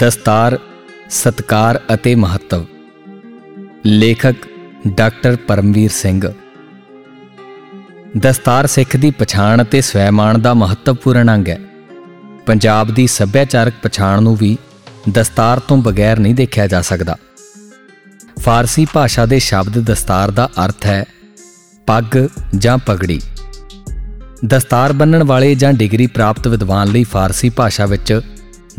ਦਸਤਾਰ ਸਤਕਾਰ ਅਤੇ ਮਹੱਤਵ। ਲੇਖਕ ਡਾਕਟਰ ਪਰਮਵੀਰ ਸਿੰਘ। ਦਸਤਾਰ ਸਿੱਖ ਦੀ ਪਛਾਣ ਅਤੇ ਸਵੈਮਾਨ ਦਾ ਮਹੱਤਵਪੂਰਨ ਅੰਗ ਹੈ। ਪੰਜਾਬ ਦੀ ਸੱਭਿਆਚਾਰਕ ਪਛਾਣ ਨੂੰ ਵੀ ਦਸਤਾਰ ਤੋਂ ਬਗੈਰ ਨਹੀਂ ਦੇਖਿਆ ਜਾ ਸਕਦਾ। ਫਾਰਸੀ ਭਾਸ਼ਾ ਦੇ ਸ਼ਬਦ ਦਸਤਾਰ ਦਾ ਅਰਥ ਹੈ ਪੱਗ ਜਾਂ ਪਗੜੀ। ਦਸਤਾਰ ਬੰਨਣ ਵਾਲੇ ਜਾਂ ਡਿਗਰੀ ਪ੍ਰਾਪਤ ਵਿਦਵਾਨ ਲਈ ਫਾਰਸੀ ਭਾਸ਼ਾ ਵਿੱਚ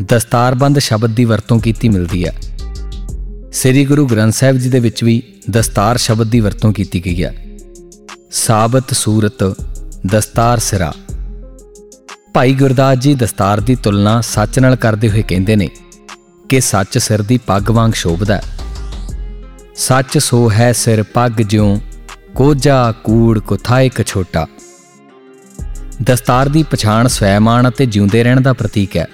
ਦਸਤਾਰਬੰਦ ਸ਼ਬਦ ਦੀ ਵਰਤੋਂ ਕੀਤੀ ਮਿਲਦੀ ਹੈ। ਸ੍ਰੀ ਗੁਰੂ ਗ੍ਰੰਥ ਸਾਹਿਬ ਜੀ ਦੇ ਵਿੱਚ ਵੀ ਦਸਤਾਰ ਸ਼ਬਦ ਦੀ ਵਰਤੋਂ ਕੀਤੀ ਗਈ ਹੈ। ਸਾਬਤ ਸੂਰਤ, ਦਸਤਾਰ ਸਿਰਾ। ਭਾਈ ਗੁਰਦਾਸ ਜੀ ਦਸਤਾਰ ਦੀ ਤੁਲਨਾ ਸੱਚ ਨਾਲ ਕਰਦੇ ਹੋਏ ਕਹਿੰਦੇ ਨੇ ਕਿ ਸੱਚ ਸਿਰ ਦੀ ਪੱਗ ਵਾਂਗ ਸ਼ੋਭਦਾ ਹੈ। ਸੱਚ ਸੋ ਹੈ ਸਿਰ ਪੱਗ ਜਿਉ ਕੋਜਾ ਕੂੜ ਕੁਥਾਇ ਕਛੋਟਾ ਦਸਤਾਰ ਦੀ ਪਛਾਣ ਸਵੈਮਾਨ ਅਤੇ ਜਿਉਂਦੇ ਰਹਿਣ ਦਾ ਪ੍ਰਤੀਕ ਹੈ।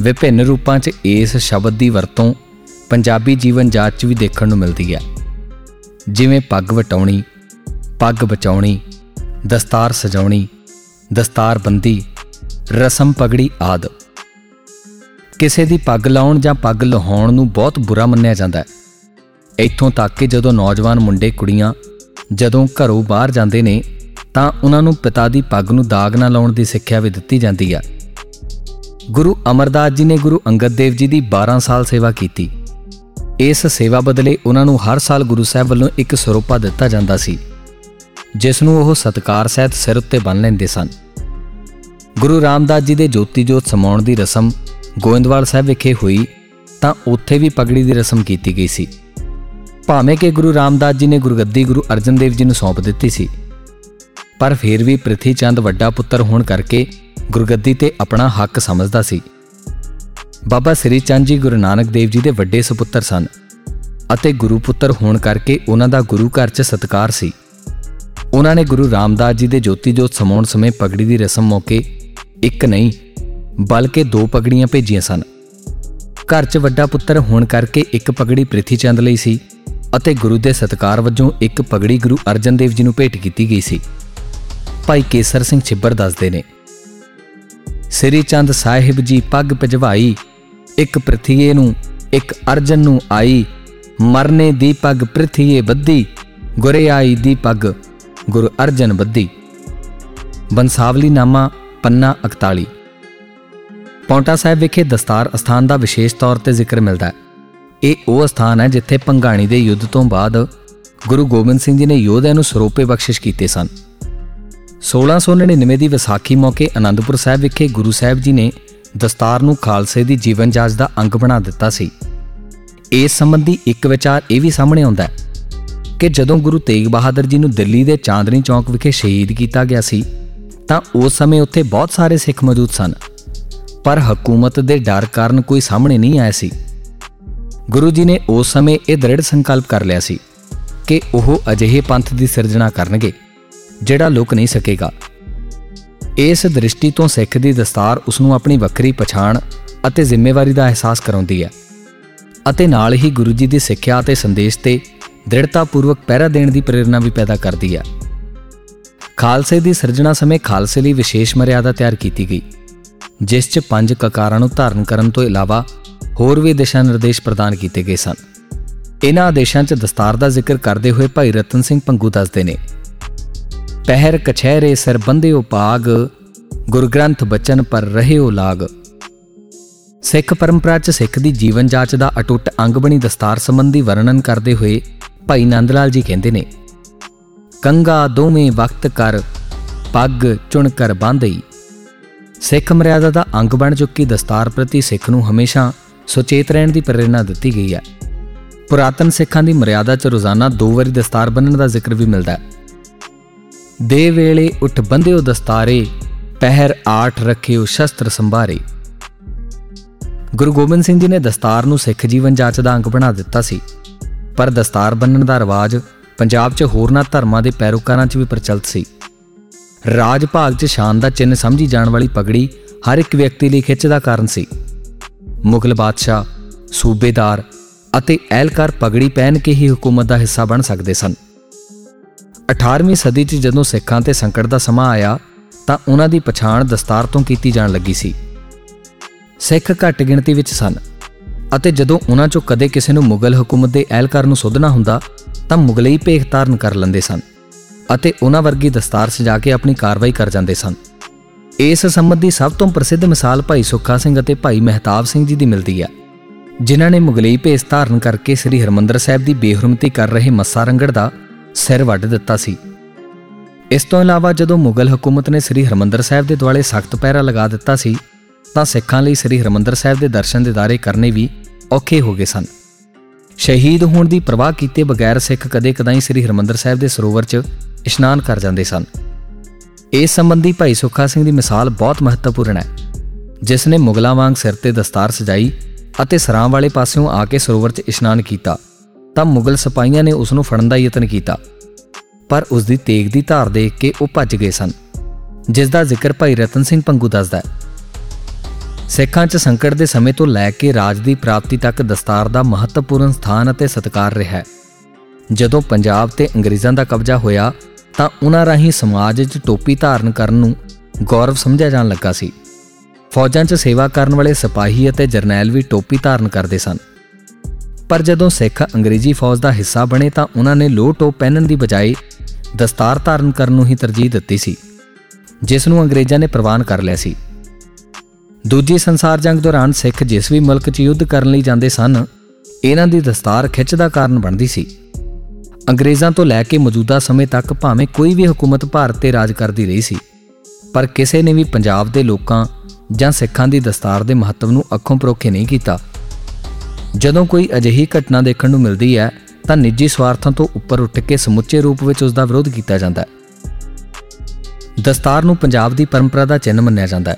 ਵਿਭਿੰਨ ਰੂਪਾਂ 'ਚ ਇਸ ਸ਼ਬਦ ਦੀ ਵਰਤੋਂ ਪੰਜਾਬੀ ਜੀਵਨ ਜਾਚ 'ਚ ਵੀ ਦੇਖਣ ਨੂੰ ਮਿਲਦੀ ਹੈ। ਜਿਵੇਂ ਪੱਗ ਵਟਾਉਣੀ, ਪੱਗ ਬਚਾਉਣੀ, ਦਸਤਾਰ ਸਜਾਉਣੀ, ਦਸਤਾਰ ਬੰਦੀ, ਰਸਮ ਪਗੜੀ ਆਦ। ਕਿਸੇ ਦੀ ਪੱਗ ਲਾਉਣ ਜਾਂ ਪੱਗ ਲਹਾਉਣ ਨੂੰ ਬਹੁਤ ਬੁਰਾ ਮੰਨਿਆ ਜਾਂਦਾ ਹੈ। ਇੱਥੋਂ ਤੱਕ ਕਿ ਜਦੋਂ ਨੌਜਵਾਨ ਮੁੰਡੇ, ਕੁੜੀਆਂ ਜਦੋਂ ਘਰੋਂ ਬਾਹਰ ਜਾਂਦੇ ਨੇ ਤਾਂ ਉਹਨਾਂ ਨੂੰ ਪਿਤਾ ਦੀ ਪੱਗ ਨੂੰ ਦਾਗ ਨਾ ਲਾਉਣ ਦੀ ਸਿੱਖਿਆ ਵੀ ਦਿੱਤੀ ਜਾਂਦੀ ਹੈ। ਗੁਰੂ ਅਮਰਦਾਸ ਜੀ ਨੇ ਗੁਰੂ ਅੰਗਦ ਦੇਵ ਜੀ ਦੀ 12 ਸਾਲ ਸੇਵਾ ਕੀਤੀ। ਇਸ ਸੇਵਾ ਬਦਲੇ ਉਹਨਾਂ ਨੂੰ ਹਰ ਸਾਲ ਗੁਰੂ ਸਾਹਿਬ ਵੱਲੋਂ ਇੱਕ ਸਰੂਪਾ ਦਿੱਤਾ ਜਾਂਦਾ ਸੀ, ਜਿਸ ਨੂੰ ਉਹ ਸਤਕਾਰ ਸਹਿਤ ਸਿਰ ਉੱਤੇ ਬੰਨ ਲੈਂਦੇ ਸਨ। ਗੁਰੂ ਰਾਮਦਾਸ ਜੀ ਦੇ ਜੋਤੀ ਜੋਤ ਸਮਾਉਣ ਦੀ ਰਸਮ ਗੋਇੰਦਵਾਲ ਸਾਹਿਬ ਵਿਖੇ ਹੋਈ, ਤਾਂ ਉੱਥੇ ਵੀ ਪਗੜੀ ਦੀ ਰਸਮ ਕੀਤੀ ਗਈ ਸੀ। ਭਾਵੇਂ ਕਿ ਗੁਰੂ ਰਾਮਦਾਸ ਜੀ ਨੇ ਗੁਰਗੱਦੀ ਗੁਰੂ ਅਰਜਨ ਦੇਵ ਜੀ ਨੂੰ ਸੌਂਪ ਦਿੱਤੀ ਸੀ, ਪਰ ਫਿਰ ਵੀ ਪ੍ਰਿਥੀ ਚੰਦ ਵੱਡਾ ਪੁੱਤਰ ਹੋਣ ਕਰਕੇ ਗੁਰਗੱਦੀ ਤੇ ਆਪਣਾ ਹੱਕ ਸਮਝਦਾ ਸੀ। ਬਾਬਾ ਸ੍ਰੀ ਚੰਦ ਜੀ ਗੁਰੂ ਨਾਨਕ ਦੇਵ ਜੀ ਦੇ ਵੱਡੇ ਸੁਪੁੱਤਰ ਸਨ ਅਤੇ ਗੁਰੂ ਪੁੱਤਰ ਹੋਣ ਕਰਕੇ ਉਹਨਾਂ ਦਾ ਗੁਰੂ ਘਰ 'ਚ ਸਤਕਾਰ ਸੀ। ਉਹਨਾਂ ਨੇ ਗੁਰੂ ਰਾਮਦਾਸ ਜੀ ਦੇ ਜੋਤੀ ਜੋਤ ਸਮਾਉਣ ਸਮੇਂ ਪਗੜੀ ਦੀ ਰਸਮ ਮੌਕੇ ਇੱਕ ਨਹੀਂ, ਬਲਕਿ ਦੋ ਪਗੜੀਆਂ ਭੇਜੀਆਂ ਸਨ। ਘਰ 'ਚ ਵੱਡਾ ਪੁੱਤਰ ਹੋਣ ਕਰਕੇ ਇੱਕ ਪਗੜੀ ਪ੍ਰਿਥੀ ਚੰਦ ਲਈ ਸੀ ਅਤੇ ਗੁਰੂ ਦੇ ਸਤਕਾਰ ਵਜੋਂ ਇੱਕ ਪਗੜੀ ਗੁਰੂ ਅਰਜਨ ਦੇਵ ਜੀ ਨੂੰ ਭੇਟ ਕੀਤੀ ਗਈ ਸੀ। ਭਾਈ ਕੇਸਰ ਸਿੰਘ ਛਿੱਬਰ ਦੱਸਦੇ ਨੇ। ਸ੍ਰੀ ਚੰਦ ਸਾਹਿਬ ਜੀ ਪੱਗ ਭਜਵਾਈ, ਇੱਕ ਪ੍ਰਥੀਏ ਨੂੰ, ਇੱਕ ਅਰਜਨ ਨੂੰ ਆਈ, ਮਰਨੇ ਦੀ ਪੱਗ ਪ੍ਰਥੀਏ ਬੱਧੀ ਗੁਰੇ ਆਈ ਦੀ ਪੱਗ, ਗੁਰੂ ਅਰਜਨ ਬੱਧੀ ਬੰਸਾਵਲੀ ਨਾਮਾ ਪੰਨਾ 41 ਪੌਂਟਾ ਸਾਹਿਬ ਵਿਖੇ ਦਸਤਾਰ ਅਸਥਾਨ ਦਾ ਵਿਸ਼ੇਸ਼ ਤੌਰ ਤੇ ਜ਼ਿਕਰ ਮਿਲਦਾ ਹੈ। ਇਹ ਉਹ ਅਸਥਾਨ ਹੈ ਜਿੱਥੇ ਪੰਗਾਣੀ ਦੇ ਯੁੱਧ ਤੋਂ ਬਾਅਦ ਗੁਰੂ ਗੋਬਿੰਦ ਸਿੰਘ ਜੀ ਨੇ ਯੋਧਿਆਂ ਨੂੰ ਸਰੋਪੇ ਬਖਸ਼ਿਸ਼ ਕੀਤੇ ਸਨ। 1699 ਦੀ ਵਿਸਾਖੀ ਮੌਕੇ ਆਨੰਦਪੁਰ ਸਾਹਿਬ ਵਿਖੇ ਗੁਰੂ ਸਾਹਿਬ ਜੀ ਨੇ ਦਸਤਾਰ ਨੂੰ ਖਾਲਸੇ ਦੀ ਜੀਵਨ ਜਾਚ ਦਾ ਅੰਗ ਬਣਾ ਦਿੱਤਾ ਸੀ। ਇਸ ਸੰਬੰਧੀ ਇੱਕ ਵਿਚਾਰ ਇਹ ਵੀ ਸਾਹਮਣੇ ਆਉਂਦਾ ਹੈ ਕਿ ਜਦੋਂ ਗੁਰੂ ਤੇਗ ਬਹਾਦਰ ਜੀ ਨੂੰ ਦਿੱਲੀ ਦੇ ਚਾਂਦਨੀ ਚੌਕ ਵਿਖੇ ਸ਼ਹੀਦ ਕੀਤਾ ਗਿਆ ਸੀ, ਤਾਂ ਉਸ ਸਮੇਂ ਉੱਥੇ ਬਹੁਤ ਸਾਰੇ ਸਿੱਖ ਮੌਜੂਦ ਸਨ। ਪਰ ਹਕੂਮਤ ਦੇ ਡਰ ਕਾਰਨ ਕੋਈ ਸਾਹਮਣੇ ਨਹੀਂ ਆਇਆ ਸੀ। ਗੁਰੂ ਜੀ ਨੇ ਉਸ ਸਮੇਂ ਇਹ ਦ੍ਰਿੜ ਸੰਕਲਪ ਕਰ ਲਿਆ ਸੀ ਕਿ ਉਹ ਅਜਿਹੇ ਪੰਥ ਦੀ ਸਿਰਜਣਾ ਕਰਨਗੇ। ਜਿਹੜਾ ਲੁਕ ਨਹੀਂ ਸਕੇਗਾ। ਇਸ ਦ੍ਰਿਸ਼ਟੀ ਤੋਂ ਸਿੱਖ ਦੀ ਦਸਤਾਰ ਉਸ ਨੂੰ ਆਪਣੀ ਵੱਖਰੀ ਪਛਾਣ ਅਤੇ ਜ਼ਿੰਮੇਵਾਰੀ ਦਾ ਅਹਿਸਾਸ ਕਰਾਉਂਦੀ ਹੈ ਅਤੇ ਨਾਲ ਹੀ ਗੁਰੂ ਜੀ ਦੀ ਸਿੱਖਿਆ ਅਤੇ ਸੰਦੇਸ਼ ਤੇ ਦ੍ਰਿੜਤਾਪੂਰਵਕ ਪਹਿਰਾ ਦੇਣ ਦੀ ਪ੍ਰੇਰਣਾ ਵੀ ਪੈਦਾ ਕਰਦੀ ਹੈ। ਖਾਲਸੇ ਦੀ ਸਿਰਜਣਾ ਸਮੇਂ ਖਾਲਸੇ ਲਈ ਵਿਸ਼ੇਸ਼ ਮਰਿਆਦਾ ਤਿਆਰ ਕੀਤੀ ਗਈ, ਜਿਸ 'ਚ ਪੰਜ ਕਕਾਰਾਂ ਨੂੰ ਧਾਰਨ ਕਰਨ ਤੋਂ ਇਲਾਵਾ ਹੋਰ ਵੀ ਦਿਸ਼ਾ ਨਿਰਦੇਸ਼ ਪ੍ਰਦਾਨ ਕੀਤੇ ਗਏ ਸਨ। ਇਹਨਾਂ ਆਦੇਸ਼ਾਂ 'ਚ ਦਸਤਾਰ ਦਾ ਜ਼ਿਕਰ ਕਰਦੇ ਹੋਏ ਭਾਈ ਰਤਨ ਸਿੰਘ ਪੰਗੂ ਦੱਸਦੇ ਨੇ ਪਹਿਰ ਕਛਹਿਰੇ ਸਰ ਬੰਦਿਓ ਪਾਗ ਗੁਰ ਗ੍ਰੰਥ ਬਚਨ ਪਰ ਰਹਿਓ ਲਾਗ। ਸਿੱਖ ਪਰੰਪਰਾ 'ਚ ਸਿੱਖ ਦੀ ਜੀਵਨ ਜਾਚ ਦਾ ਅਟੁੱਟ ਅੰਗ ਬਣੀ ਦਸਤਾਰ ਸੰਬੰਧੀ ਵਰਣਨ ਕਰਦੇ ਹੋਏ ਭਾਈ ਨੰਦ ਲਾਲ ਜੀ ਕਹਿੰਦੇ ਨੇ, ਕੰਗਾ ਦੋਵੇਂ ਵਕਤ ਕਰ, ਪੱਗ ਚੁਣ ਕਰ ਬਾਂਧਈ। ਸਿੱਖ ਮਰਿਆਦਾ ਦਾ ਅੰਗ ਬਣ ਚੁੱਕੀ ਦਸਤਾਰ ਪ੍ਰਤੀ ਸਿੱਖ ਨੂੰ ਹਮੇਸ਼ਾ ਸੁਚੇਤ ਰਹਿਣ ਦੀ ਪ੍ਰੇਰਣਾ ਦਿੱਤੀ ਗਈ ਹੈ। ਪੁਰਾਤਨ ਸਿੱਖਾਂ ਦੀ ਮਰਿਆਦਾ 'ਚ ਰੋਜ਼ਾਨਾ ਦੋ ਵਾਰੀ ਦਸਤਾਰ ਬੰਨਣ ਦਾ ਜ਼ਿਕਰ ਵੀ ਮਿਲਦਾ ਹੈ। ਦੇ ਵੇਲੇ ਉਠ ਬੰਦਿਓ ਦਸਤਾਰੇ, ਪਹਿਰ ਆਠ ਰੱਖਿਓ ਸ਼ਸਤਰ ਸੰਭਾਰੇ। ਗੁਰੂ ਗੋਬਿੰਦ ਸਿੰਘ ਜੀ ਨੇ ਦਸਤਾਰ ਨੂੰ ਸਿੱਖ ਜੀਵਨ ਜਾਚ ਦਾ ਅੰਗ ਬਣਾ ਦਿੱਤਾ ਸੀ। ਪਰ ਦਸਤਾਰ ਬੰਨਣ ਦਾ ਰਿਵਾਜ ਪੰਜਾਬ 'ਚ ਹੋਰਨਾਂ ਧਰਮਾਂ ਦੇ ਪੈਰੋਕਾਰਾਂ 'ਚ ਵੀ ਪ੍ਰਚਲਿਤ ਸੀ। ਰਾਜ ਭਾਗ 'ਚ ਸ਼ਾਨ ਦਾ ਚਿੰਨ ਸਮਝੀ ਜਾਣ ਵਾਲੀ ਪਗੜੀ ਹਰ ਇੱਕ ਵਿਅਕਤੀ ਲਈ ਖਿੱਚ ਦਾ ਕਾਰਨ ਸੀ। ਮੁਗਲ ਬਾਦਸ਼ਾਹ, ਸੂਬੇਦਾਰ ਅਤੇ ਐਲਕਾਰ ਪਗੜੀ ਪਹਿਨ ਕੇ ਹੀ ਹਕੂਮਤ ਦਾ ਹਿੱਸਾ ਬਣ ਸਕਦੇ ਸਨ। 18ਵੀਂ ਸਦੀ 'ਚ ਜਦੋਂ ਸਿੱਖਾਂ ਤੇ ਸੰਕਟ ਦਾ ਸਮਾਂ ਆਇਆ, ਤਾਂ ਉਹਨਾਂ ਦੀ ਪਛਾਣ ਦਸਤਾਰ ਤੋਂ ਕੀਤੀ ਜਾਣ ਲੱਗੀ ਸੀ। ਸਿੱਖ ਘੱਟ ਗਿਣਤੀ ਵਿੱਚ ਸਨ ਅਤੇ ਜਦੋਂ ਉਹਨਾਂ ਚੋਂ ਕਦੇ ਕਿਸੇ ਨੂੰ ਮੁਗਲ ਹਕੂਮਤ ਦੇ ਅਹਿਲਕਾਰ ਨੂੰ ਸੋਧਣਾ ਹੁੰਦਾ, ਤਾਂ ਮੁਗਲਈ ਭੇਖ ਧਾਰਨ ਕਰ ਲੈਂਦੇ ਸਨ ਅਤੇ ਉਹਨਾਂ ਵਰਗੀ ਦਸਤਾਰ ਸਜਾ ਕੇ ਆਪਣੀ ਕਾਰਵਾਈ ਕਰ ਜਾਂਦੇ ਸਨ। ਇਸ ਸੰਬੰਧੀ ਸਭ ਤੋਂ ਪ੍ਰਸਿੱਧ ਮਿਸਾਲ ਭਾਈ ਸੁੱਖਾ ਸਿੰਘ ਅਤੇ ਭਾਈ ਮਹਿਤਾਬ ਸਿੰਘ ਜੀ ਦੀ ਮਿਲਦੀ ਹੈ, ਜਿਨ੍ਹਾਂ ਨੇ ਮੁਗਲਈ ਭੇਸ ਧਾਰਨ ਕਰਕੇ ਸ੍ਰੀ ਹਰਮੰਦਰ ਸਾਹਿਬ ਦੀ ਬੇਹਰਮਤੀ ਕਰ ਰਹੇ ਮੱਸਾ ਰੰਗੜ ਦਾ ਸਿਰ ਵੱਢ ਦਿੱਤਾ ਸੀ। ਇਸ ਤੋਂ ਇਲਾਵਾ ਜਦੋਂ ਮੁਗਲ ਹਕੂਮਤ ਨੇ ਸ੍ਰੀ ਹਰਮੰਦਰ ਸਾਹਿਬ ਦੇ ਦੁਆਲੇ ਸਖਤ ਪਹਿਰਾ ਲਗਾ ਦਿੱਤਾ ਸੀ, ਤਾਂ ਸਿੱਖਾਂ ਲਈ ਸ੍ਰੀ ਹਰਮੰਦਰ ਸਾਹਿਬ ਦੇ ਦਰਸ਼ਨ ਦਿਦਾਰੇ ਕਰਨੇ ਵੀ ਔਖੇ ਹੋ ਗਏ ਸਨ। ਸ਼ਹੀਦ ਹੋਣ ਦੀ ਪ੍ਰਵਾਹ ਕੀਤੇ ਬਗੈਰ ਸਿੱਖ ਕਦੇ-ਕਦਾਈ ਸ੍ਰੀ ਹਰਮੰਦਰ ਸਾਹਿਬ ਦੇ ਸਰੋਵਰ 'ਚ ਇਸ਼ਨਾਨ ਕਰ ਜਾਂਦੇ ਸਨ। ਇਸ ਸੰਬੰਧੀ ਭਾਈ ਸੁੱਖਾ ਸਿੰਘ ਦੀ ਮਿਸਾਲ ਬਹੁਤ ਮਹੱਤਵਪੂਰਨ ਹੈ। ਜਿਸ ਨੇ ਮੁਗਲਾਂ ਵਾਂਗ ਸਿਰ ਤੇ ਦਸਤਾਰ ਸਜਾਈ ਅਤੇ ਸਰਾਂ ਵਾਲੇ ਪਾਸਿਓਂ ਆ ਕੇ ਸਰੋਵਰ 'ਚ ਇਸ਼ਨਾਨ ਕੀਤਾ। ਤਾਂ ਮੁਗਲ ਸਿਪਾਹੀਆਂ ਨੇ ਉਸ ਨੂੰ ਫੜਨ ਦਾ ਯਤਨ ਕੀਤਾ। ਪਰ ਉਸ ਦੀ ਤੇਗ ਦੀ ਧਾਰ ਦੇਖ ਕੇ ਉਹ ਭੱਜ ਗਏ ਸਨ ਜਿਸ ਦਾ ਜ਼ਿਕਰ ਭਾਈ ਰਤਨ ਸਿੰਘ ਪੰਗੂ ਦੱਸਦਾ ਹੈ। ਸਿੱਖਾਂ 'ਚ ਸੰਕਟ ਦੇ ਸਮੇਂ ਤੋਂ ਲੈ ਕੇ ਰਾਜ ਦੀ ਪ੍ਰਾਪਤੀ ਤੱਕ ਦਸਤਾਰ ਦਾ ਮਹੱਤਵਪੂਰਨ ਸਥਾਨ ਅਤੇ ਸਤਿਕਾਰ ਰਿਹਾ ਹੈ। ਜਦੋਂ ਪੰਜਾਬ ਤੇ ਅੰਗਰੇਜ਼ਾਂ ਦਾ ਕਬਜ਼ਾ ਹੋਇਆ, ਤਾਂ ਉਹਨਾਂ ਰਾਹੀਂ ਸਮਾਜ 'ਚ ਟੋਪੀ ਧਾਰਨ ਕਰਨ ਨੂੰ ਗੌਰਵ ਸਮਝਿਆ ਜਾਣ ਲੱਗਾ ਸੀ। ਫੌਜਾਂ 'ਚ ਸੇਵਾ ਕਰਨ ਵਾਲੇ ਸਿਪਾਹੀ ਅਤੇ ਜਰਨੈਲ ਵੀ ਟੋਪੀ ਧਾਰਨ ਕਰਦੇ ਸਨ। ਪਰ ਜਦੋਂ ਸਿੱਖ ਅੰਗਰੇਜ਼ੀ ਫੌਜ ਦਾ ਹਿੱਸਾ ਬਣੇ ਤਾਂ ਉਹਨਾਂ ਨੇ ਲੋਹ ਟੋਪ ਪਹਿਨਣ ਦੀ ਬਜਾਏ ਦਸਤਾਰ ਧਾਰਨ ਕਰਨ ਨੂੰ ਹੀ ਤਰਜੀਹ ਦਿੱਤੀ ਸੀ, ਜਿਸ ਨੂੰ ਅੰਗਰੇਜ਼ਾਂ ਨੇ ਪ੍ਰਵਾਨ ਕਰ ਲਿਆ ਸੀ। ਦੂਜੀ ਸੰਸਾਰ ਜੰਗ ਦੌਰਾਨ ਸਿੱਖ ਜਿਸ ਵੀ ਮੁਲਕ 'ਚ ਯੁੱਧ ਕਰਨ ਲਈ ਜਾਂਦੇ ਸਨ, ਇਹਨਾਂ ਦੀ ਦਸਤਾਰ ਖਿੱਚ ਦਾ ਕਾਰਨ ਬਣਦੀ ਸੀ। ਅੰਗਰੇਜ਼ਾਂ ਤੋਂ ਲੈ ਕੇ ਮੌਜੂਦਾ ਸਮੇਂ ਤੱਕ ਭਾਵੇਂ ਕੋਈ ਵੀ ਹਕੂਮਤ ਭਾਰਤ ਤੇ ਰਾਜ ਕਰਦੀ ਰਹੀ ਸੀ, ਪਰ ਕਿਸੇ ਨੇ ਵੀ ਪੰਜਾਬ ਦੇ ਲੋਕਾਂ ਜਾਂ ਸਿੱਖਾਂ ਦੀ ਦਸਤਾਰ ਦੇ ਮਹੱਤਵ ਨੂੰ ਅੱਖੋਂ ਪਰੋਖੇ ਨਹੀਂ ਕੀਤਾ। ਜਦੋਂ ਕੋਈ ਅਜਿਹੀ ਘਟਨਾ ਦੇਖਣ ਨੂੰ ਮਿਲਦੀ ਹੈ, ਤਾਂ ਨਿੱਜੀ ਸਵਾਰਥਾਂ ਤੋਂ ਉੱਪਰ ਉੱਠ ਕੇ ਸਮੁੱਚੇ ਰੂਪ ਵਿੱਚ ਉਸ ਦਾ ਵਿਰੋਧ ਕੀਤਾ ਜਾਂਦਾ ਹੈ। ਦਸਤਾਰ ਨੂੰ ਪੰਜਾਬ ਦੀ ਪਰੰਪਰਾ ਦਾ ਚਿੰਨ੍ਹ ਮੰਨਿਆ ਜਾਂਦਾ ਹੈ।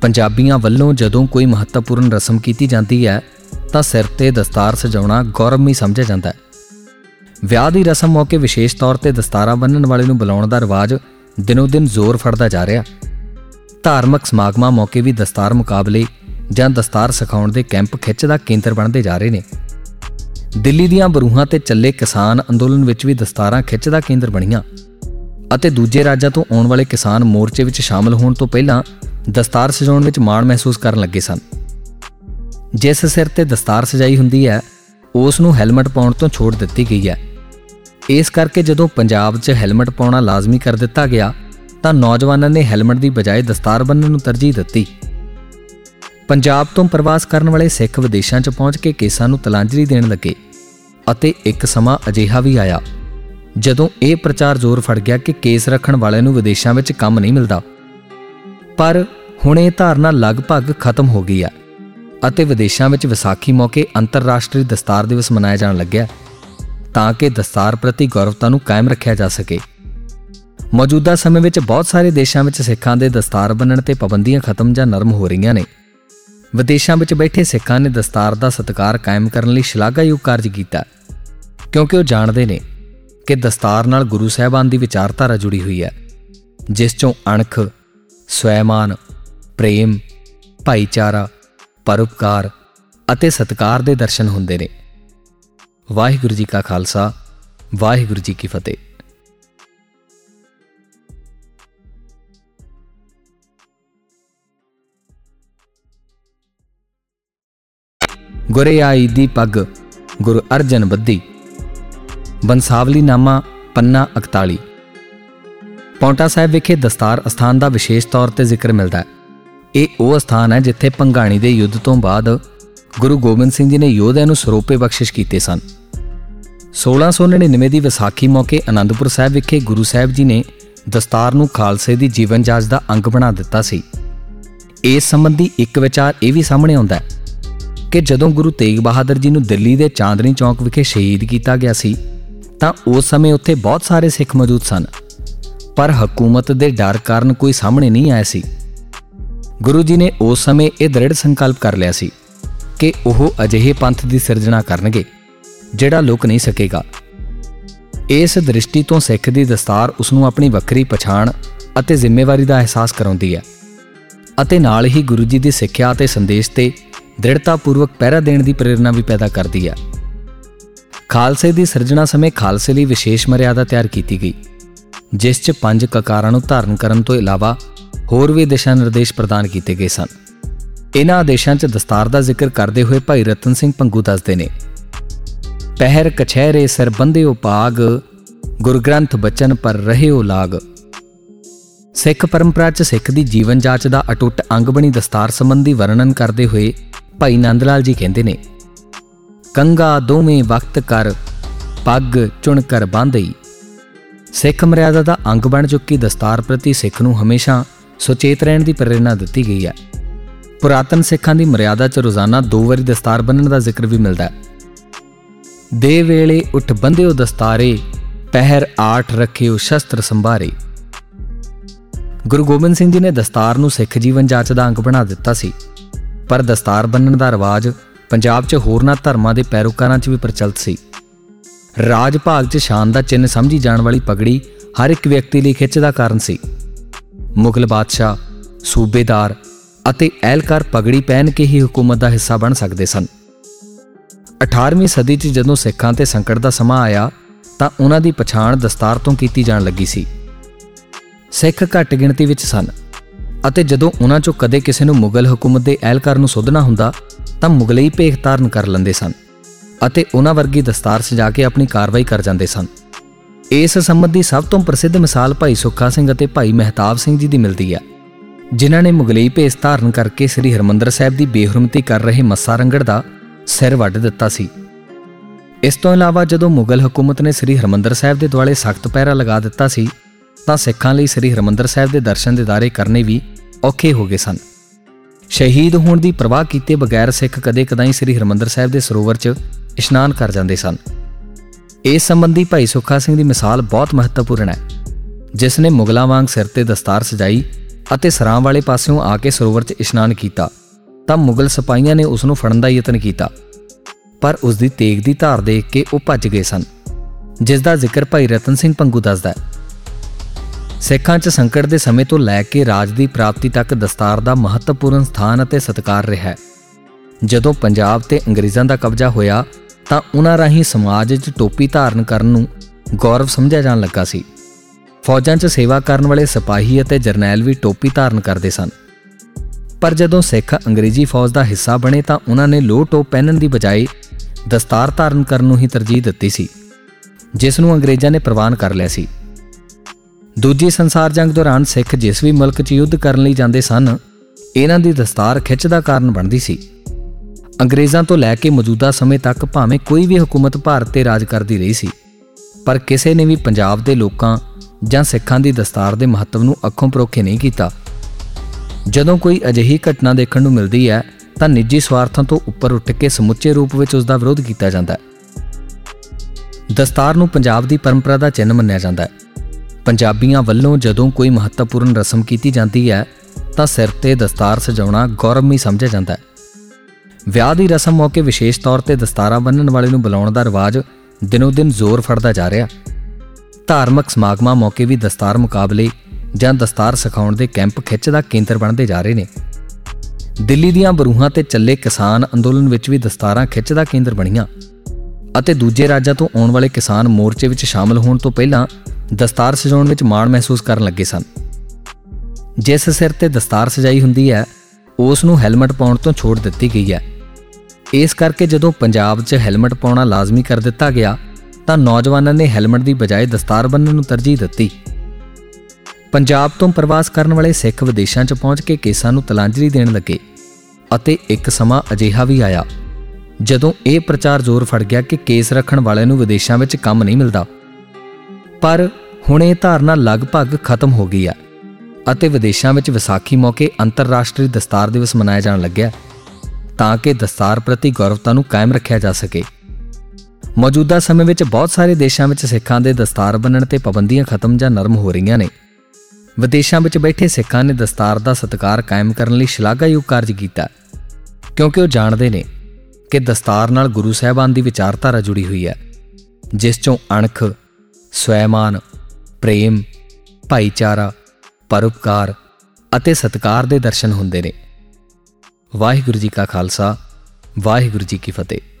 ਪੰਜਾਬੀਆਂ ਵੱਲੋਂ ਜਦੋਂ ਕੋਈ ਮਹੱਤਵਪੂਰਨ ਰਸਮ ਕੀਤੀ ਜਾਂਦੀ ਹੈ, ਤਾਂ ਸਿਰ ਤੇ ਦਸਤਾਰ ਸਜਾਉਣਾ ਗੌਰਵਮਈ ਸਮਝਿਆ ਜਾਂਦਾ ਹੈ। ਵਿਆਹ ਦੀ ਰਸਮ ਮੌਕੇ ਵਿਸ਼ੇਸ਼ ਤੌਰ ਤੇ ਦਸਤਾਰਾਂ ਬੰਨਣ ਵਾਲੇ ਨੂੰ ਬੁਲਾਉਣ ਦਾ ਰਿਵਾਜ ਦਿਨੋ ਦਿਨ ਜ਼ੋਰ ਫੜਦਾ ਜਾ ਰਿਹਾ ਧਾਰਮਿਕ ਸਮਾਗਮਾਂ ਮੌਕੇ ਵੀ ਦਸਤਾਰ ਮੁਕਾਬਲੇ ਜਾਂ ਦਸਤਾਰ ਸਿਖਾਉਣ ਦੇ ਕੈਂਪ ਖਿੱਚ ਦਾ ਕੇਂਦਰ ਬਣਦੇ ਜਾ ਰਹੇ ਨੇ। ਦਿੱਲੀ ਦੀਆਂ ਬਰੂਹਾਂ ਤੇ ਚੱਲੇ ਕਿਸਾਨ ਅੰਦੋਲਨ ਵਿੱਚ ਵੀ ਦਸਤਾਰਾਂ ਖਿੱਚ ਦਾ ਕੇਂਦਰ ਬਣੀਆਂ ਅਤੇ ਦੂਜੇ ਰਾਜਾਂ ਤੋਂ ਆਉਣ ਵਾਲੇ ਕਿਸਾਨ ਮੋਰਚੇ ਵਿੱਚ ਸ਼ਾਮਲ ਹੋਣ ਤੋਂ ਪਹਿਲਾਂ ਦਸਤਾਰ ਸਜਾਉਣ ਵਿੱਚ ਮਾਣ ਮਹਿਸੂਸ ਕਰਨ ਲੱਗੇ ਸਨ। ਜਿਸ ਸਿਰ ਤੇ ਦਸਤਾਰ ਸਜਾਈ ਹੁੰਦੀ ਹੈ, ਉਸ ਨੂੰ ਹੈਲਮਟ ਪਾਉਣ ਤੋਂ ਛੋੜ ਦਿੱਤੀ ਗਈ ਹੈ। ਇਸ ਕਰਕੇ ਜਦੋਂ ਪੰਜਾਬ 'ਚ ਹੈਲਮਟ ਪਾਉਣਾ ਲਾਜ਼ਮੀ ਕਰ ਦਿੱਤਾ ਗਿਆ, ਤਾਂ ਨੌਜਵਾਨਾਂ ਨੇ ਹੈਲਮਟ ਦੀ ਬਜਾਏ ਦਸਤਾਰ ਬੰਨ੍ਹਣ ਨੂੰ ਤਰਜੀਹ ਦਿੱਤੀ। ਪੰਜਾਬ ਤੋਂ ਪ੍ਰਵਾਸ ਕਰਨ ਵਾਲੇ ਸਿੱਖ ਵਿਦੇਸ਼ਾਂ 'ਚ ਪਹੁੰਚ ਕੇ ਕੇਸਾਂ ਨੂੰ ਤਲਾਂਜਲੀ ਦੇਣ ਲੱਗੇ ਅਤੇ ਇੱਕ ਸਮਾਂ ਅਜੀਹਾ ਵੀ ਆਇਆ ਜਦੋਂ ਇਹ ਪ੍ਰਚਾਰ ਜ਼ੋਰ ਫੜ ਗਿਆ ਕਿ ਕੇਸ ਰੱਖਣ ਵਾਲਿਆਂ ਨੂੰ ਵਿਦੇਸ਼ਾਂ ਵਿੱਚ ਕੰਮ ਨਹੀਂ ਮਿਲਦਾ। ਪਰ ਹੁਣ ਇਹ ਧਾਰਨਾ ਲਗਭਗ ਖਤਮ ਹੋ ਗਈ ਹੈ ਅਤੇ ਵਿਦੇਸ਼ਾਂ ਵਿੱਚ ਵਿਸਾਖੀ ਮੌਕੇ ਅੰਤਰਰਾਸ਼ਟਰੀ ਦਸਤਾਰ ਦਿਵਸ ਮਨਾਇਆ ਜਾਣ ਲੱਗਿਆ ਤਾਂ ਕਿ ਦਸਤਾਰ ਪ੍ਰਤੀ ਗੌਰਵਤਾ ਨੂੰ ਕਾਇਮ ਰੱਖਿਆ ਜਾ ਸਕੇ। ਮੌਜੂਦਾ ਸਮੇਂ ਵਿੱਚ ਬਹੁਤ ਸਾਰੇ ਦੇਸ਼ਾਂ ਵਿੱਚ ਸਿੱਖਾਂ ਦੇ ਦਸਤਾਰ ਬੰਨਣ ਤੇ ਪਾਬੰਦੀਆਂ ਖਤਮ ਜਾਂ ਨਰਮ ਹੋ ਰਹੀਆਂ ਨੇ। ਵਿਦੇਸ਼ਾਂ ਵਿੱਚ ਬੈਠੇ ਸਿੱਖਾਂ ਨੇ ਦਸਤਾਰ ਦਾ ਸਤਿਕਾਰ ਕਾਇਮ ਕਰਨ ਲਈ ਸ਼ਲਾਘਾਯੋਗ ਕਾਰਜ ਕੀਤਾ ਕਿਉਂਕਿ ਉਹ ਜਾਣਦੇ ਨੇ ਕਿ ਦਸਤਾਰ ਨਾਲ ਗੁਰੂ ਸਾਹਿਬਾਨ ਦੀ ਵਿਚਾਰਧਾਰਾ ਜੁੜੀ ਹੋਈ ਹੈ, ਜਿਸ ਚੋਂ ਅਣਖ, ਸਵੈਮਾਨ, ਪ੍ਰੇਮ, ਭਾਈਚਾਰਾ, ਪਰਉਪਕਾਰ ਅਤੇ ਸਤਕਾਰ ਦੇ ਦਰਸ਼ਨ ਹੁੰਦੇ ਨੇ। ਵਾਹਿਗੁਰੂ ਜੀ ਕਾ ਖਾਲਸਾ, ਵਾਹਿਗੁਰੂ ਜੀ ਕੀ ਫਤਿਹ। ਗੁਰੇ ਆਈ ਦੀ ਪੱਗ, ਗੁਰੂ ਅਰਜਨ ਬੱਦੀ। ਬੰਸਾਵਲੀ ਨਾਮਾ ਪੰਨਾ 41 ਪੌਂਟਾ ਸਾਹਿਬ ਵਿਖੇ ਦਸਤਾਰ ਅਸਥਾਨ ਦਾ ਵਿਸ਼ੇਸ਼ ਤੌਰ ਤੇ ਜ਼ਿਕਰ ਮਿਲਦਾ ਹੈ। ਇਹ ਉਹ ਸਥਾਨ ਹੈ ਜਿੱਥੇ ਪੰਗਾਣੀ ਦੇ ਯੁੱਧ ਤੋਂ ਬਾਅਦ ਗੁਰੂ ਗੋਬਿੰਦ ਸਿੰਘ ਜੀ ਨੇ ਯੋਧਿਆਂ ਨੂੰ ਸਰੋਪੇ ਬਖਸ਼ਿਸ਼ ਕੀਤੇ ਸਨ। 1699 ਦੀ ਵਿਸਾਖੀ ਮੌਕੇ ਆਨੰਦਪੁਰ ਸਾਹਿਬ ਵਿਖੇ ਗੁਰੂ ਸਾਹਿਬ ਜੀ ਨੇ ਦਸਤਾਰ ਨੂੰ ਖਾਲਸੇ ਦੀ ਜੀਵਨ ਜਾਚ ਦਾ ਅੰਗ ਬਣਾ ਦਿੱਤਾ ਸੀ। ਇਸ ਸੰਬੰਧੀ ਇੱਕ ਵਿਚਾਰ ਇਹ ਵੀ ਸਾਹਮਣੇ ਆਉਂਦਾ ਹੈ ਕਿ ਜਦੋਂ ਗੁਰੂ ਤੇਗ ਬਹਾਦਰ ਜੀ ਨੂੰ ਦਿੱਲੀ ਦੇ ਚਾਂਦਨੀ ਚੌਕ ਵਿਖੇ ਸ਼ਹੀਦ ਕੀਤਾ ਗਿਆ ਸੀ, ਤਾਂ ਉਸ ਸਮੇਂ ਉੱਥੇ ਬਹੁਤ ਸਾਰੇ ਸਿੱਖ ਮੌਜੂਦ ਸਨ। ਪਰ ਹਕੂਮਤ ਦੇ ਡਰ ਕਾਰਨ ਕੋਈ ਸਾਹਮਣੇ ਨਹੀਂ ਆਇਆ ਸੀ। ਗੁਰੂ ਜੀ ਨੇ ਉਸ ਸਮੇਂ ਇਹ ਦ੍ਰਿੜ ਸੰਕਲਪ ਕਰ ਲਿਆ ਸੀ ਕਿ ਉਹ ਅਜਿਹੇ ਪੰਥ ਦੀ ਸਿਰਜਣਾ ਕਰਨਗੇ, ਜਿਹੜਾ ਲੁਕ ਨਹੀਂ ਸਕੇਗਾ। ਇਸ ਦ੍ਰਿਸ਼ਟੀ ਤੋਂ ਸਿੱਖ ਦੀ ਦਸਤਾਰ ਉਸ ਨੂੰ ਆਪਣੀ ਵੱਖਰੀ ਪਛਾਣ ਅਤੇ ਜ਼ਿੰਮੇਵਾਰੀ ਦਾ ਅਹਿਸਾਸ ਕਰਾਉਂਦੀ ਹੈ। ਅਤੇ ਨਾਲ ਹੀ ਗੁਰੂ ਜੀ ਦੀ ਸਿੱਖਿਆ ਅਤੇ ਸੰਦੇਸ਼ ਤੇ ਦ੍ਰਿੜਤਾਪੂਰਵਕ ਪਹਿਰਾ ਦੇਣ ਦੀ ਪ੍ਰੇਰਣਾ ਵੀ ਪੈਦਾ ਕਰਦੀ ਹੈ ਖਾਲਸੇ ਦੀ ਸਿਰਜਣਾ ਸਮੇਂ ਖਾਲਸੇ ਲਈ ਵਿਸ਼ੇਸ਼ ਮਰਿਆਦਾ ਤਿਆਰ ਕੀਤੀ ਗਈ, ਜਿਸ 'ਚ ਪੰਜ ਕਕਾਰਾਂ ਨੂੰ ਧਾਰਨ ਕਰਨ ਤੋਂ ਇਲਾਵਾ ਹੋਰ ਵੀ ਦਿਸ਼ਾ ਨਿਰਦੇਸ਼ ਪ੍ਰਦਾਨ ਕੀਤੇ ਗਏ ਸਨ। ਇਹਨਾਂ ਆਦੇਸ਼ਾਂ 'ਚ ਦਸਤਾਰ ਦਾ ਜ਼ਿਕਰ ਕਰਦੇ ਹੋਏ ਭਾਈ ਰਤਨ ਸਿੰਘ ਪੰਗੂ ਦੱਸਦੇ ਨੇ, ਪਹਿਰ ਕਛਹਿਰੇ ਸਰ ਬੰਦਿਓ ਪਾਗ ਗੁਰ ਗ੍ਰੰਥ ਬਚਨ ਪਰ ਰਹਿਓ ਲਾਗ। ਸਿੱਖ ਪਰੰਪਰਾ 'ਚ ਸਿੱਖ ਦੀ ਜੀਵਨ ਜਾਂਚ ਦਾ ਅਟੁੱਟ ਅੰਗ ਬਣੀ ਦਸਤਾਰ ਸੰਬੰਧੀ ਵਰਣਨ ਕਰਦੇ ਹੋਏ ਭਾਈ ਨੰਦ ਲਾਲ ਜੀ ਕਹਿੰਦੇ ਨੇ, ਕੰਗਾ ਦੋਵੇਂ ਵਕਤ ਕਰ ਪੱਗ ਚੁਣ ਕਰ ਬਾਂਧਈ। ਸਿੱਖ ਮਰਿਆਦਾ ਦਾ ਅੰਗ ਬਣ ਚੁੱਕੀ ਦਸਤਾਰ ਪ੍ਰਤੀ ਸਿੱਖ ਨੂੰ ਹਮੇਸ਼ਾ ਸੁਚੇਤ ਰਹਿਣ ਦੀ ਪ੍ਰੇਰਣਾ ਦਿੱਤੀ ਗਈ ਹੈ। ਪੁਰਾਤਨ ਸਿੱਖਾਂ ਦੀ ਮਰਿਆਦਾ 'ਚ ਰੋਜ਼ਾਨਾ ਦੋ ਵਾਰੀ ਦਸਤਾਰ ਬੰਨਣ ਦਾ ਜ਼ਿਕਰ ਵੀ ਮਿਲਦਾ ਹੈ। ਦੇ ਵੇਲੇ ਉਠ ਬੰਦਿਓ ਦਸਤਾਰੇ, ਪਹਿਰ ਆਠ ਰੱਖਿਓ ਸ਼ਸਤਰ ਸੰਭਾਰੇ। ਗੁਰੂ ਗੋਬਿੰਦ ਸਿੰਘ ਜੀ ਨੇ ਦਸਤਾਰ ਨੂੰ ਸਿੱਖ ਜੀਵਨ ਜਾਂਚ ਦਾ ਅੰਗ ਬਣਾ ਦਿੱਤਾ ਸੀ। ਪਰ ਦਸਤਾਰ ਬੰਨਣ ਦਾ ਰਿਵਾਜ ਪੰਜਾਬ 'ਚ ਹੋਰਨਾਂ ਧਰਮਾਂ ਦੇ ਪੈਰੋਕਾਰਾਂ 'ਚ ਵੀ ਪ੍ਰਚਲਿਤ ਸੀ। ਰਾਜ ਭਾਗ 'ਚ ਸ਼ਾਨ ਦਾ ਚਿੰਨ ਸਮਝੀ ਜਾਣ ਵਾਲੀ ਪਗੜੀ ਹਰ ਇੱਕ ਵਿਅਕਤੀ ਲਈ ਖਿੱਚ ਦਾ ਕਾਰਨ ਸੀ। ਮੁਗਲ ਬਾਦਸ਼ਾਹ, ਸੂਬੇਦਾਰ ਅਤੇ ਐਲਕਾਰ ਪਗੜੀ ਪਹਿਨ ਕੇ ਹੀ ਹਕੂਮਤ ਦਾ ਹਿੱਸਾ ਬਣ ਸਕਦੇ ਸਨ। 18ਵੀਂ ਸਦੀ 'ਚ ਜਦੋਂ ਸਿੱਖਾਂ ਤੇ ਸੰਕਟ ਦਾ ਸਮਾਂ ਆਇਆ, ਤਾਂ ਉਹਨਾਂ ਦੀ ਪਛਾਣ ਦਸਤਾਰ ਤੋਂ ਕੀਤੀ ਜਾਣ ਲੱਗੀ ਸੀ। ਸਿੱਖ ਘੱਟ ਗਿਣਤੀ ਵਿੱਚ ਸਨ। ਅਤੇ ਜਦੋਂ ਉਹਨਾਂ 'ਚੋਂ ਕਦੇ ਕਿਸੇ ਨੂੰ ਮੁਗਲ ਹਕੂਮਤ ਦੇ ਐਲਕਾਰ ਨੂੰ ਸੋਧਣਾ ਹੁੰਦਾ, ਤਾਂ ਮੁਗਲਈ ਭੇਖ ਧਾਰਨ ਕਰ ਲੈਂਦੇ ਸਨ ਅਤੇ ਉਹਨਾਂ ਵਰਗੀ ਦਸਤਾਰ ਸਜਾ ਕੇ ਆਪਣੀ ਕਾਰਵਾਈ ਕਰ ਜਾਂਦੇ ਸਨ। ਇਸ ਸੰਬੰਧੀ ਸਭ ਤੋਂ ਪ੍ਰਸਿੱਧ ਮਿਸਾਲ ਭਾਈ ਸੁੱਖਾ ਸਿੰਘ ਅਤੇ ਭਾਈ ਮਹਿਤਾਬ ਸਿੰਘ ਜੀ ਦੀ ਮਿਲਦੀ ਹੈ ਜਿਨ੍ਹਾਂ ਨੇ ਮੁਗਲਈ ਭੇਸ ਧਾਰਨ ਕਰਕੇ ਸ੍ਰੀ ਹਰਮੰਦਰ ਸਾਹਿਬ ਦੀ ਬੇਹਰਮਤੀ ਕਰ ਰਹੇ ਮੱਸਾ ਰੰਗੜ ਦਾ ਸਿਰ ਵੱਢ ਦਿੱਤਾ ਸੀ। ਇਸ ਤੋਂ ਇਲਾਵਾ ਜਦੋਂ ਮੁਗਲ ਹਕੂਮਤ ਨੇ ਸ੍ਰੀ ਹਰਮੰਦਰ ਸਾਹਿਬ ਦੇ ਦੁਆਲੇ ਸਖਤ ਪਹਿਰਾ ਲਗਾ ਦਿੱਤਾ ਸੀ ਤਾਂ ਸਿੱਖਾਂ ਲਈ ਸ੍ਰੀ ਹਰਮੰਦਰ ਸਾਹਿਬ ਦੇ ਦਰਸ਼ਨ ਦਿਦਾਰੇ ਕਰਨੇ ਵੀ ਔਖੇ ਹੋ ਗਏ ਸਨ। ਸ਼ਹੀਦ ਹੋਣ ਦੀ ਪ੍ਰਵਾਹ ਕੀਤੇ ਬਗੈਰ ਸਿੱਖ ਕਦੇ-ਕਦਾਈ ਸ੍ਰੀ ਹਰਮੰਦਰ ਸਾਹਿਬ ਦੇ ਸਰੋਵਰ 'ਚ ਇਸ਼ਨਾਨ ਕਰ ਜਾਂਦੇ ਸਨ। ਇਸ ਸੰਬੰਧੀ ਭਾਈ ਸੁੱਖਾ ਸਿੰਘ ਦੀ ਮਿਸਾਲ ਬਹੁਤ ਮਹੱਤਵਪੂਰਨ ਹੈ। ਜਿਸ ਨੇ ਮੁਗਲਾਂ ਵਾਂਗ ਸਿਰ ਤੇ ਦਸਤਾਰ ਸਜਾਈ ਅਤੇ ਸਰਾਂ ਵਾਲੇ ਪਾਸਿਓਂ ਆ ਕੇ ਸਰੋਵਰ 'ਚ ਇਸ਼ਨਾਨ ਕੀਤਾ, ਤਾਂ ਮੁਗਲ ਸਿਪਾਹੀਆਂ ਨੇ ਉਸ ਨੂੰ ਫੜਨ ਦਾ ਯਤਨ ਕੀਤਾ। ਪਰ ਉਸ ਦੀ ਤੇਗ ਦੀ ਧਾਰ ਦੇਖ ਕੇ ਉਹ ਭੱਜ ਗਏ ਸਨ। ਜਿਸ ਦਾ ਜ਼ਿਕਰ ਭਾਈ ਰਤਨ ਸਿੰਘ ਪੰਗੂ ਦੱਸਦਾ ਹੈ। ਸਿੱਖਾਂ 'ਚ ਸੰਕਟ ਦੇ ਸਮੇਂ ਤੋਂ ਲੈ ਕੇ ਰਾਜ ਦੀ ਪ੍ਰਾਪਤੀ ਤੱਕ ਦਸਤਾਰ ਦਾ ਮਹੱਤਵਪੂਰਨ ਸਥਾਨ ਅਤੇ ਸਤਿਕਾਰ ਰਿਹਾ ਹੈ। ਜਦੋਂ ਪੰਜਾਬ ਤੇ ਅੰਗਰੇਜ਼ਾਂ ਦਾ ਕਬਜ਼ਾ ਹੋਇਆ, ਤਾਂ ਉਹਨਾਂ ਰਾਹੀਂ ਸਮਾਜ 'ਚ ਟੋਪੀ ਧਾਰਨ ਕਰਨ ਨੂੰ ਗੌਰਵ ਸਮਝਿਆ ਜਾਣ ਲੱਗਾ ਸੀ। ਫੌਜਾਂ 'ਚ ਸੇਵਾ ਕਰਨ ਵਾਲੇ ਸਿਪਾਹੀ ਅਤੇ ਜਰਨੈਲ ਵੀ ਟੋਪੀ ਧਾਰਨ ਕਰਦੇ ਸਨ। ਪਰ ਜਦੋਂ ਸਿੱਖ ਅੰਗਰੇਜ਼ੀ ਫੌਜ ਦਾ ਹਿੱਸਾ ਬਣੇ, ਤਾਂ ਉਹਨਾਂ ਨੇ ਲੋਹ ਟੋਪ ਪਹਿਨਣ ਦੀ ਬਜਾਏ ਦਸਤਾਰ ਧਾਰਨ ਕਰਨ ਨੂੰ ਹੀ ਤਰਜੀਹ ਦਿੱਤੀ ਸੀ, ਜਿਸ ਨੂੰ ਅੰਗਰੇਜ਼ਾਂ ਨੇ ਪ੍ਰਵਾਨ ਕਰ ਲਿਆ ਸੀ। ਦੂਜੀ ਸੰਸਾਰ ਜੰਗ ਦੌਰਾਨ ਸਿੱਖ ਜਿਸ ਵੀ ਮੁਲਕ 'ਚ ਯੁੱਧ ਕਰਨ ਲਈ ਜਾਂਦੇ ਸਨ, ਇਹਨਾਂ ਦੀ ਦਸਤਾਰ ਖਿੱਚ ਦਾ ਕਾਰਨ ਬਣਦੀ ਸੀ। ਅੰਗਰੇਜ਼ਾਂ ਤੋਂ ਲੈ ਕੇ ਮੌਜੂਦਾ ਸਮੇਂ ਤੱਕ ਭਾਵੇਂ ਕੋਈ ਵੀ ਹਕੂਮਤ ਭਾਰਤ ਤੇ ਰਾਜ ਕਰਦੀ ਰਹੀ ਸੀ, ਪਰ ਕਿਸੇ ਨੇ ਵੀ ਪੰਜਾਬ ਦੇ ਲੋਕਾਂ ਜਾਂ ਸਿੱਖਾਂ ਦੀ ਦਸਤਾਰ ਦੇ ਮਹੱਤਵ ਨੂੰ ਅੱਖੋਂ ਪਰੋਖੇ ਨਹੀਂ ਕੀਤਾ। ਜਦੋਂ ਕੋਈ ਅਜਿਹੀ ਘਟਨਾ ਦੇਖਣ ਨੂੰ ਮਿਲਦੀ ਹੈ, ਤਾਂ ਨਿੱਜੀ ਸਵਾਰਥਾਂ ਤੋਂ ਉੱਪਰ ਉੱਠ ਕੇ ਸਮੁੱਚੇ ਰੂਪ ਵਿੱਚ ਉਸ ਦਾ ਵਿਰੋਧ ਕੀਤਾ ਜਾਂਦਾ ਹੈ। ਦਸਤਾਰ ਨੂੰ ਪੰਜਾਬ ਦੀ ਪਰੰਪਰਾ ਦਾ ਚਿੰਨ੍ਹ ਮੰਨਿਆ ਜਾਂਦਾ ਹੈ। ਪੰਜਾਬੀਆਂ ਵੱਲੋਂ ਜਦੋਂ ਕੋਈ ਮਹੱਤਵਪੂਰਨ ਰਸਮ ਕੀਤੀ ਜਾਂਦੀ ਹੈ, ਤਾਂ ਸਿਰ ਤੇ ਦਸਤਾਰ ਸਜਾਉਣਾ ਗੌਰਵਮਈ ਸਮਝਿਆ ਜਾਂਦਾ ਹੈ। ਵਿਆਹ ਦੀ ਰਸਮ ਮੌਕੇ ਵਿਸ਼ੇਸ਼ ਤੌਰ ਤੇ ਦਸਤਾਰਾਂ ਬੰਨਣ ਵਾਲੇ ਨੂੰ ਬੁਲਾਉਣ ਦਾ ਰਿਵਾਜ ਦਿਨੋ ਦਿਨ ਜ਼ੋਰ ਫੜਦਾ ਜਾ ਰਿਹਾ। ਧਾਰਮਿਕ ਸਮਾਗਮਾਂ ਮੌਕੇ ਵੀ ਦਸਤਾਰ ਮੁਕਾਬਲੇ ਜਾਂ ਦਸਤਾਰ ਸਿਖਾਉਣ ਦੇ ਕੈਂਪ ਖਿੱਚ ਦਾ ਕੇਂਦਰ ਬਣਦੇ ਜਾ ਰਹੇ ਨੇ। ਦਿੱਲੀ ਦੀਆਂ ਬਰੂਹਾਂ ਤੇ ਚੱਲੇ ਕਿਸਾਨ ਅੰਦੋਲਨ ਵਿੱਚ ਵੀ ਦਸਤਾਰਾਂ ਖਿੱਚ ਦਾ ਕੇਂਦਰ ਬਣੀਆਂ ਅਤੇ ਦੂਜੇ ਰਾਜਾਂ ਤੋਂ ਆਉਣ ਵਾਲੇ ਕਿਸਾਨ ਮੋਰਚੇ ਵਿੱਚ ਸ਼ਾਮਲ ਹੋਣ ਤੋਂ ਪਹਿਲਾਂ ਦਸਤਾਰ ਸਜਾਉਣ ਵਿੱਚ ਮਾਣ ਮਹਿਸੂਸ ਕਰਨ ਲੱਗੇ ਸਨ। ਜਿਸ ਸਿਰ ਤੇ ਦਸਤਾਰ ਸਜਾਈ ਹੁੰਦੀ ਹੈ, ਉਸ ਨੂੰ ਹੈਲਮਟ ਪਾਉਣ ਤੋਂ ਛੋਟ ਦਿੱਤੀ ਗਈ ਹੈ। ਇਸ ਕਰਕੇ ਜਦੋਂ ਪੰਜਾਬ 'ਚ ਹੈਲਮਟ ਪਾਉਣਾ ਲਾਜ਼ਮੀ ਕਰ ਦਿੱਤਾ ਗਿਆ, ਤਾਂ ਨੌਜਵਾਨਾਂ ਨੇ ਹੈਲਮਟ ਦੀ ਬਜਾਏ ਦਸਤਾਰ ਬੰਨਣ ਨੂੰ ਤਰਜੀਹ ਦਿੱਤੀ। ਪੰਜਾਬ ਤੋਂ ਪ੍ਰਵਾਸ ਕਰਨ ਵਾਲੇ ਸਿੱਖ ਵਿਦੇਸ਼ਾਂ 'ਚ ਪਹੁੰਚ ਕੇ ਕੇਸਾਂ ਨੂੰ ਤਲਾਂਜਲੀ ਦੇਣ ਲੱਗੇ ਅਤੇ ਇੱਕ ਸਮਾਂ ਅਜਿਹਾ ਵੀ ਆਇਆ, ਜਦੋਂ ਇਹ ਪ੍ਰਚਾਰ ਜ਼ੋਰ ਫੜ ਗਿਆ ਕਿ ਕੇਸ ਰੱਖਣ ਵਾਲਿਆਂ ਨੂੰ ਵਿਦੇਸ਼ਾਂ ਵਿੱਚ ਕੰਮ ਨਹੀਂ ਮਿਲਦਾ। ਪਰ ਹੁਣ ਇਹ ਧਾਰਨਾ ਲਗਭਗ ਖਤਮ ਹੋ ਗਈ ਹੈ ਅਤੇ ਵਿਦੇਸ਼ਾਂ ਵਿੱਚ ਵਿਸਾਖੀ ਮੌਕੇ ਅੰਤਰਰਾਸ਼ਟਰੀ ਦਸਤਾਰ ਦਿਵਸ ਮਨਾਇਆ ਜਾਣ ਲੱਗਿਆ ਤਾਂ ਕਿ ਦਸਤਾਰ ਪ੍ਰਤੀ ਗੌਰਵਤਾ ਨੂੰ ਕਾਇਮ ਰੱਖਿਆ ਜਾ ਸਕੇ। ਮੌਜੂਦਾ ਸਮੇਂ ਵਿੱਚ ਬਹੁਤ ਸਾਰੇ ਦੇਸ਼ਾਂ ਵਿੱਚ ਸਿੱਖਾਂ ਦੇ ਦਸਤਾਰ ਬੰਨਣ ਤੇ ਪਾਬੰਦੀਆਂ ਖਤਮ ਜਾਂ ਨਰਮ ਹੋ ਰਹੀਆਂ ਨੇ। ਵਿਦੇਸ਼ਾਂ ਵਿੱਚ ਬੈਠੇ ਸਿੱਖਾਂ ਨੇ ਦਸਤਾਰ ਦਾ ਸਤਿਕਾਰ ਕਾਇਮ ਕਰਨ ਲਈ ਸ਼ਲਾਘਾਯੋਗ ਕਾਰਜ ਕੀਤਾ, ਕਿਉਂਕਿ ਉਹ ਜਾਣਦੇ ਨੇ ਕਿ ਦਸਤਾਰ ਨਾਲ ਗੁਰੂ ਸਾਹਿਬਾਨ ਦੀ ਵਿਚਾਰਧਾਰਾ ਜੁੜੀ ਹੋਈ ਹੈ, ਜਿਸ ਚੋਂ ਅਣਖ ਸਵੈਮਾਨ, ਪ੍ਰੇਮ, ਭਾਈਚਾਰਾ, ਪਰਉਪਕਾਰ ਅਤੇ ਸਤਕਾਰ ਦੇ ਦਰਸ਼ਨ ਹੁੰਦੇ ਨੇ। ਵਾਹਿਗੁਰੂ ਜੀ ਕਾ ਖਾਲਸਾ, ਵਾਹਿਗੁਰੂ ਜੀ ਕੀ ਫਤਿਹ।